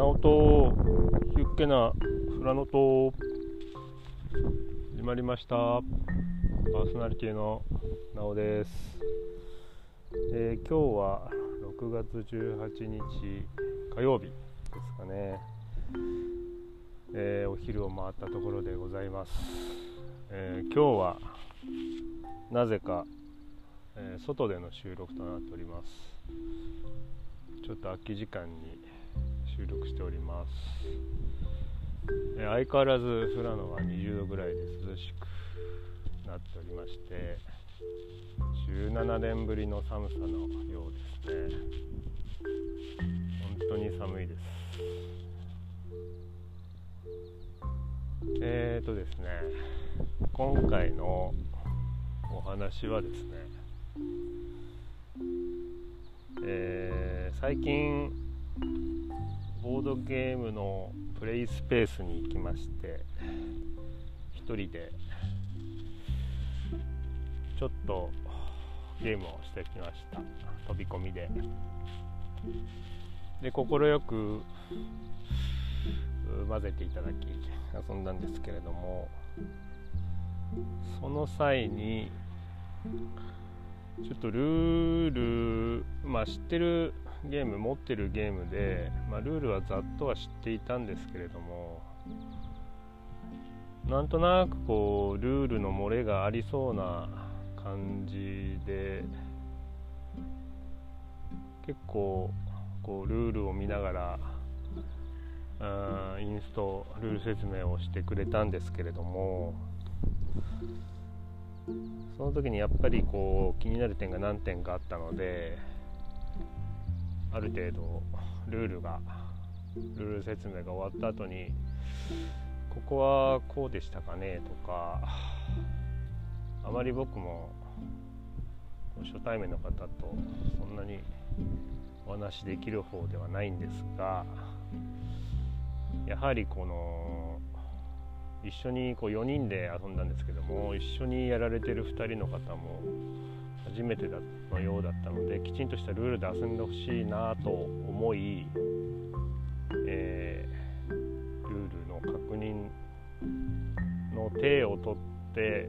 なおとヒュッケなフラノと始まりました。パーソナリティのなおです、えー、今日は6月18日火曜日ですかね、えー、お昼を回ったところでございます、えー、今日はなぜか、え外での収録となっております。ちょっと空き時間に収録しております、え相変わらず富良野は20度ぐらいで涼しくなっておりまして17年ぶりの寒さのようですね。本当に寒いです。えーとですね今回のお話はですねえー、最近ボードゲームのプレイスペースに行きまして1人でちょっとゲームをしてきました。飛び込みで。で快く混ぜていただき遊んだんですけれどもその際にちょっとルールまあ知ってるゲーム持ってるゲームで、まあ、ルールはざっとは知っていたんですけれどもなんとなくこうルールの漏れがありそうな感じで結構こうルールを見ながらインストルール説明をしてくれたんですけれどもその時にやっぱりこう気になる点が何点かあったのである程度ルールがルール説明が終わった後にここはこうでしたかねとかあまり僕も初対面の方とそんなにお話できる方ではないんですがやはりこの一緒にこう4人で遊んだんですけども一緒にやられてる2人の方も初めてのようだったのできちんとしたルールで遊んでほしいなと思い、えー、ルールの確認の手を取って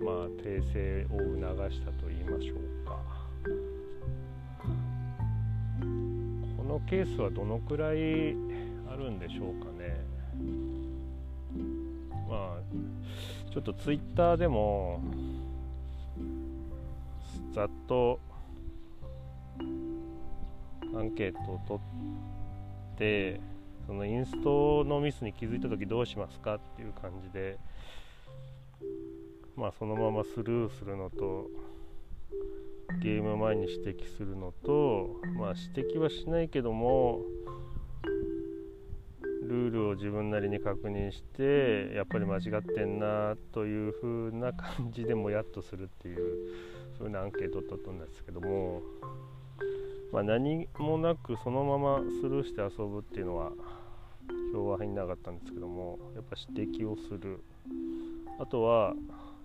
まあ訂正を促したと言いましょうか。このケースはどのくらいあるんでしょうかね。まあちょっとツイッターでもざっとアンケートを取ってそのインストのミスに気づいた時どうしますかっていう感じでまあそのままスルーするのとゲーム前に指摘するのとまあ指摘はしないけどもルールを自分なりに確認してやっぱり間違ってんなという風な感じでもやっとするっていう風なアンケート取ったんですけども、まあ、何もなくそのままスルーして遊ぶっていうのは票は入んなかったんですけどもやっぱ指摘をする。あとは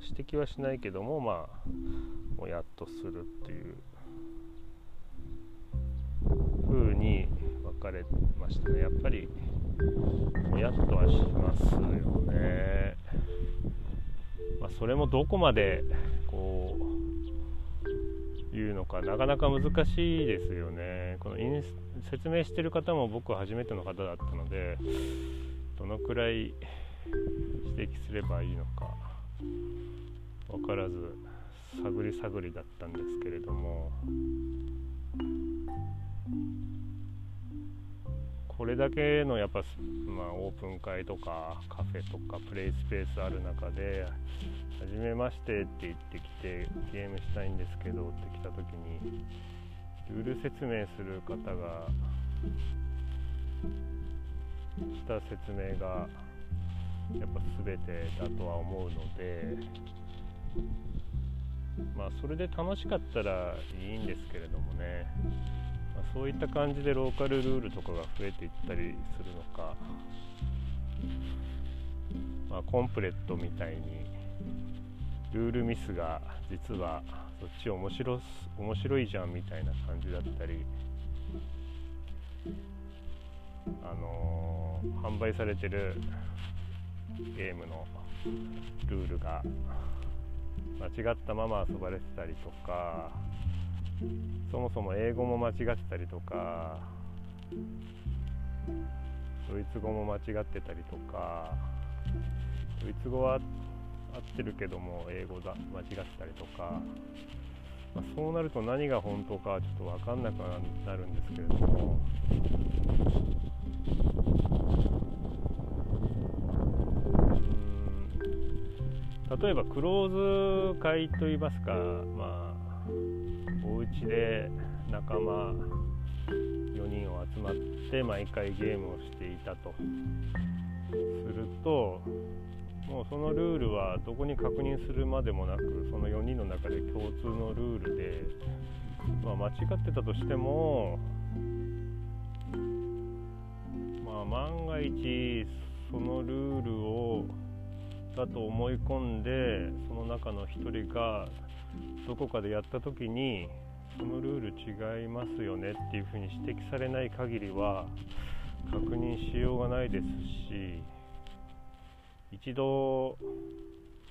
指摘はしないけどもまあもやっとするっていう。風に分かれましたね。やっぱりもやっとはしますよね、まあ、それもどこまでこういうのかなかなか難しいですよね。このイン説明してる方も僕は初めての方だったのでどのくらい指摘すればいいのか分からず探り探りだったんですけれども。これだけのやっぱ、まあ、オープン会とかカフェとかプレイスペースある中で「はじめまして」って言ってきてゲームしたいんですけどって来た時にルール説明する方がした説明がやっぱ全てだとは思うのでまあそれで楽しかったらいいんですけれどもね、そういった感じでローカルルールとかが増えていったりするのか、まあ、コンプレットみたいにルールミスが実はそっち面白面白いじゃんみたいな感じだったりあのー、販売されてるゲームのルールが間違ったまま遊ばれてたりとかそもそも英語も間違ってたりとかドイツ語も間違ってたりとかドイツ語は合ってるけども英語だ間違ってたりとか、まあ、そうなると何が本当かちょっと分かんなくなるんですけれども。例えばクローズ会といいますかまあお家で仲間4人を集まって毎回ゲームをしていたと。するともうそのルールはどこに確認するまでもなくその4人の中で共通のルールで、まあ、間違ってたとしても、まあ、万が一そのルールをだと思い込んでその中の1人がどこかでやった時にそのルール違いますよねっていうふうに指摘されない限りは確認しようがないですし一度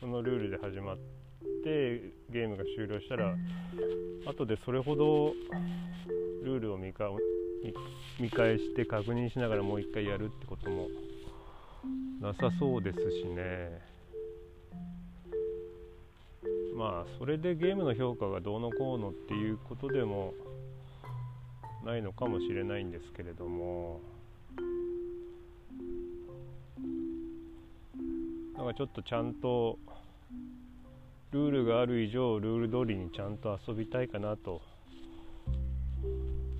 そのルールで始まってゲームが終了したら後でそれほどルールを見か見返して確認しながらもう一回やるってこともなさそうですしね。まあそれでゲームの評価がどうのこうのっていうことでもないのかもしれないんですけれども。なんかちょっとちゃんとルールがある以上ルール通りにちゃんと遊びたいかなと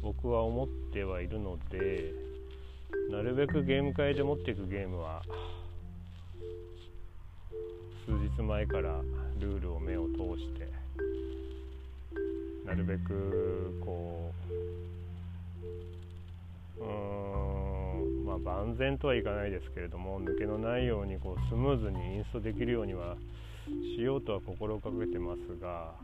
僕は思ってはいるのでなるべくゲーム会で持っていくゲームは数日前からルールを目を通してなるべくこううーんまあ万全とはいかないですけれども抜けのないようにこうスムーズにインストできるようにはしようとは心がけてますが、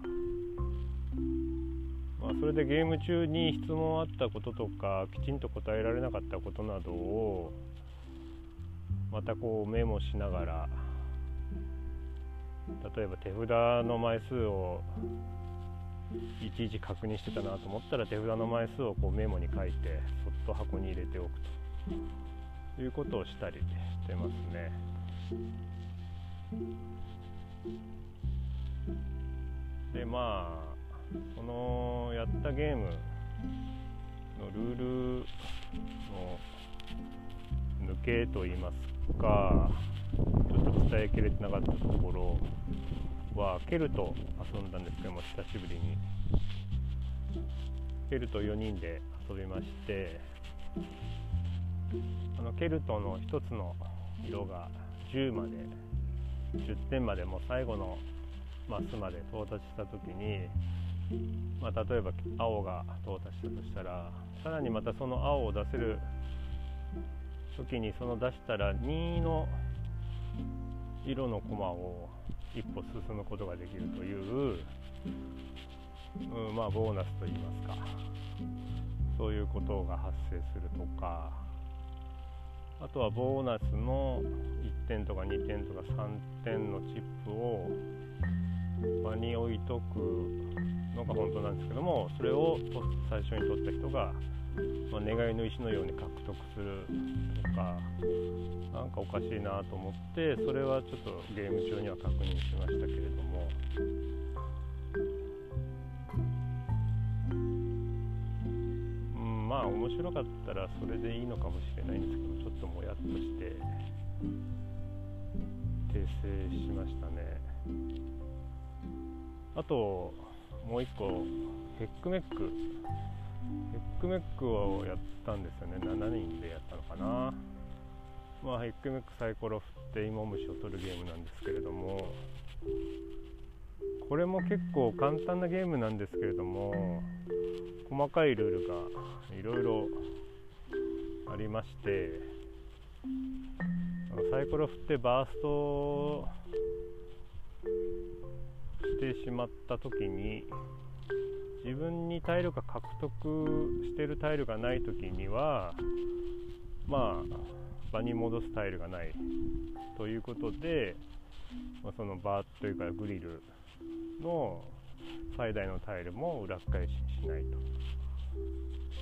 まあ、それでゲーム中に質問あったこととかきちんと答えられなかったことなどをまたこうメモしながら例えば手札の枚数をいちいち確認してたなと思ったら手札の枚数をこうメモに書いてそっと箱に入れておくということをしたりしてますね。でまあこのやったゲームのルールの抜けといいますかちょっと伝えきれてなかったところはケルト遊んだんですけども久しぶりに。ケルト4人で遊びましてあのケルトの1つの色が10まで10点までも最後のマスまで到達した時に、まあ、例えば青が到達したとしたらさらにまたその青を出せる時にその出したら2の色の駒を一歩進むことができるという、うん、まあボーナスといいますか。そういうことが発生するとか。あとはボーナスの1点とか2点とか3点のチップを場に置いとくのが本当なんですけどもそれを最初に取った人がまあ、願いの石のように獲得するとか何かおかしいなと思ってそれはちょっとゲーム中には確認しましたけれども。うんまあ面白かったらそれでいいのかもしれないんですけどちょっともやっとして訂正しましたね。あともう一個ヘックメック。ヘックメックをやったんですよね。7人でやったのかな。まあヘックメックサイコロ振って芋虫を取るゲームなんですけれどもこれも結構簡単なゲームなんですけれども細かいルールがいろいろありましてサイコロ振ってバーストしてしまった時に自分にタイルが獲得してるタイルがない時にはまあ場に戻すタイルがないということで、まあ、そのバーというかグリルの最大のタイルも裏返ししないと。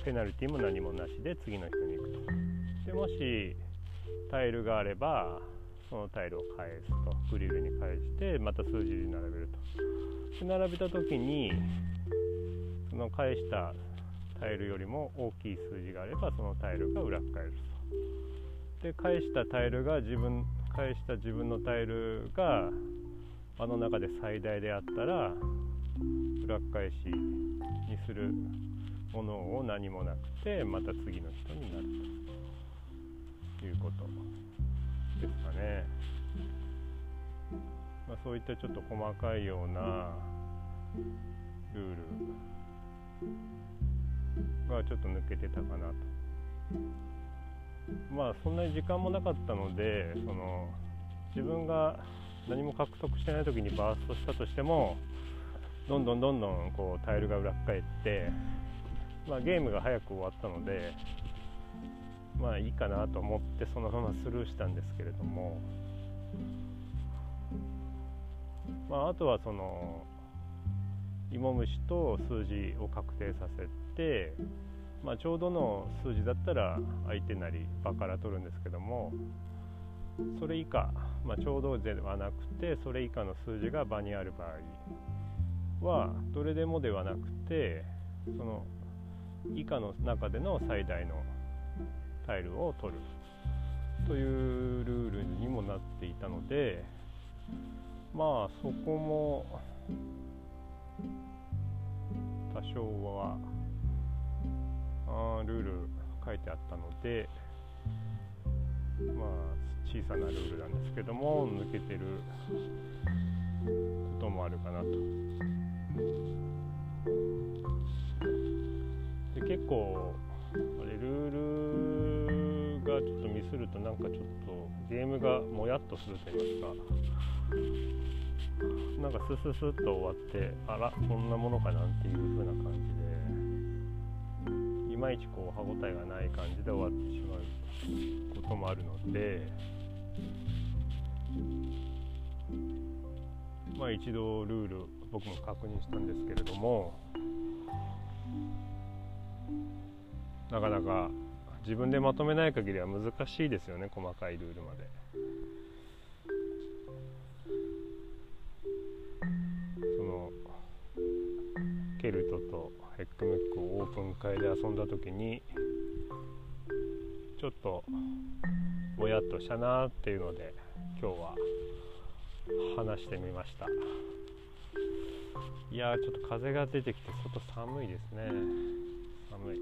ペナルティも何もなしで次の人に行くと。でもしタイルがあればそのタイルを返すと。グリルに返してまた数字に並べると。で並べた時にの返したタイルよりも大きい数字があればそのタイルが裏返るとで返したタイルが自分返した自分のタイルがあの中で最大であったら裏返しにするものを何もなくてまた次の人になるということですかね、まあ、そういったちょっと細かいようなルール。がちょっと抜けてたかなと。まあそんなに時間もなかったのでその自分が何も獲得してない時にバーストしたとしてもどんどんどんどんこうタイルが裏返って、まあ、ゲームが早く終わったのでまあいいかなと思ってそのままスルーしたんですけれども、まあ、あとはその芋虫と数字を確定させて、まあ、ちょうどの数字だったら相手なり場から取るんですけどもそれ以下、まあ、ちょうどではなくてそれ以下の数字が場にある場合はどれでもではなくてその以下の中での最大のタイルを取る。というルールにもなっていたのでまあそこも多少はあルール書いてあったのでまあ小さなルールなんですけども抜けてることもあるかなと。で結構あれルールがちょっとミスるとなんかちょっとゲームがもやっとすると言いますかなんかスススッと終わってあらそんなものかなんていう風な感じでいまいちこう歯応えがない感じで終わってしまうこともあるのでまあ一度ルール僕も確認したんですけれどもなかなか自分でまとめない限りは難しいですよね細かいルールまで。クメックをオープン会で遊んだ時にちょっとぼやっとしたなっていうので今日は話してみました。いやちょっと風が出てきて外寒いですね。寒い。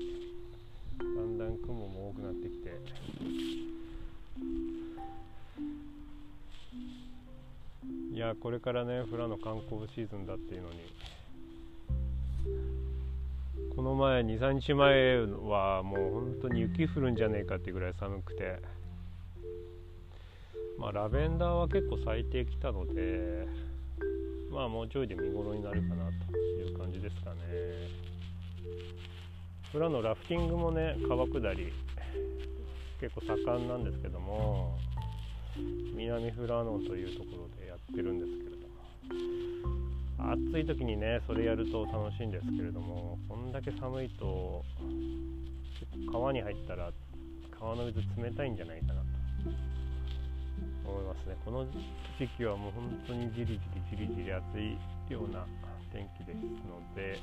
だんだん雲も多くなってきて。いやこれからね富良野観光シーズンだっていうのにの前23日前はもう本当に雪降るんじゃねえかってぐらい寒くてまあラベンダーは結構咲いてきたのでまあもうちょいで見頃になるかなという感じですかね。裏のラフティングもね川下り結構盛んなんですけども南富良野というところでやってるんですけれども暑い時にねそれやると楽しいんですけれどもこんだけ寒いと川に入ったら川の水冷たいんじゃないかなと。思いますね。この時期はもう本当にじりじりじりじり暑いような天気ですのでち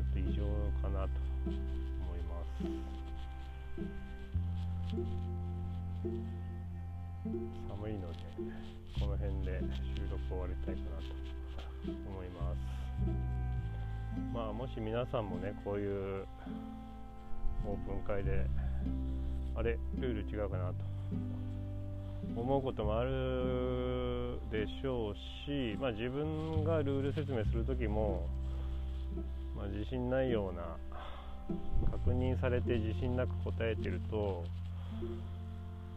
ょっと異常かなと思います。寒いのでこの辺で収録終わりたいかなと。思います。まあもし皆さんもねこういうオープン会であれルール違うかなと思うこともあるでしょうし、まあ、自分がルール説明する時も、まあ、自信ないような確認されて自信なく答えてると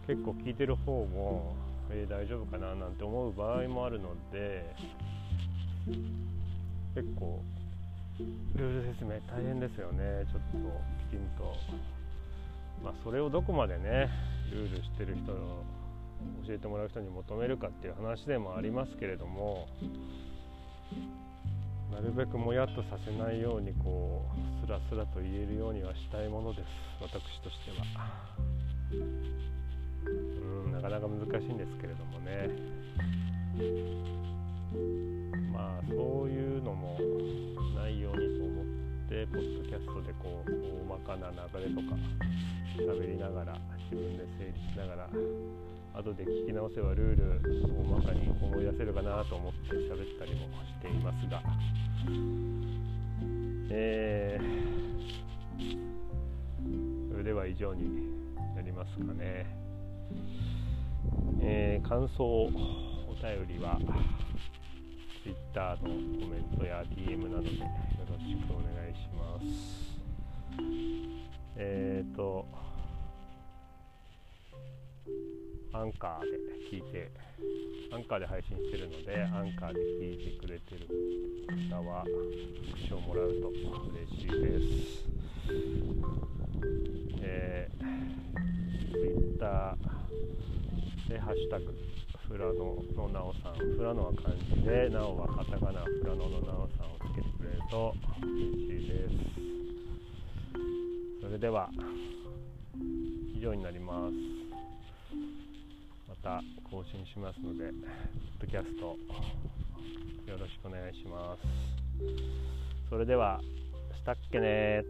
結構聞いてる方も、えー、大丈夫かななんて思う場合もあるので結構ルール説明大変ですよね。ちょっときちんと。まあそれをどこまでねルールしてる人の教えてもらう人に求めるかっていう話でもありますけれどもなるべくもやっとさせないようにこうスラスラと言えるようにはしたいものです。私としては。うんなかなか難しいんですけれどもね。まあそういうのもないようにと思ってポッドキャストでこう大まかな流れとか喋りながら自分で整理しながら後で聞き直せばルール大まかに思い出せるかなと思って喋ったりもしていますがえー、それでは以上になりますかね、えー、感想お便りは Twitter のコメントや DM などでよろしくお願いします。えっ、ー、とアンカーで聞いてアンカーで配信してるのでアンカーで聞いてくれてる方は拍手をもらうと嬉しいですえー、Twitter でハッシュタグフラノのなおさんフラノは漢字でなおはカタカナフラノのなおさんをつけてくれると嬉しいです。それでは以上になります。また更新しますので、ポッドキャストよろしくお願いします。それでは、したっけね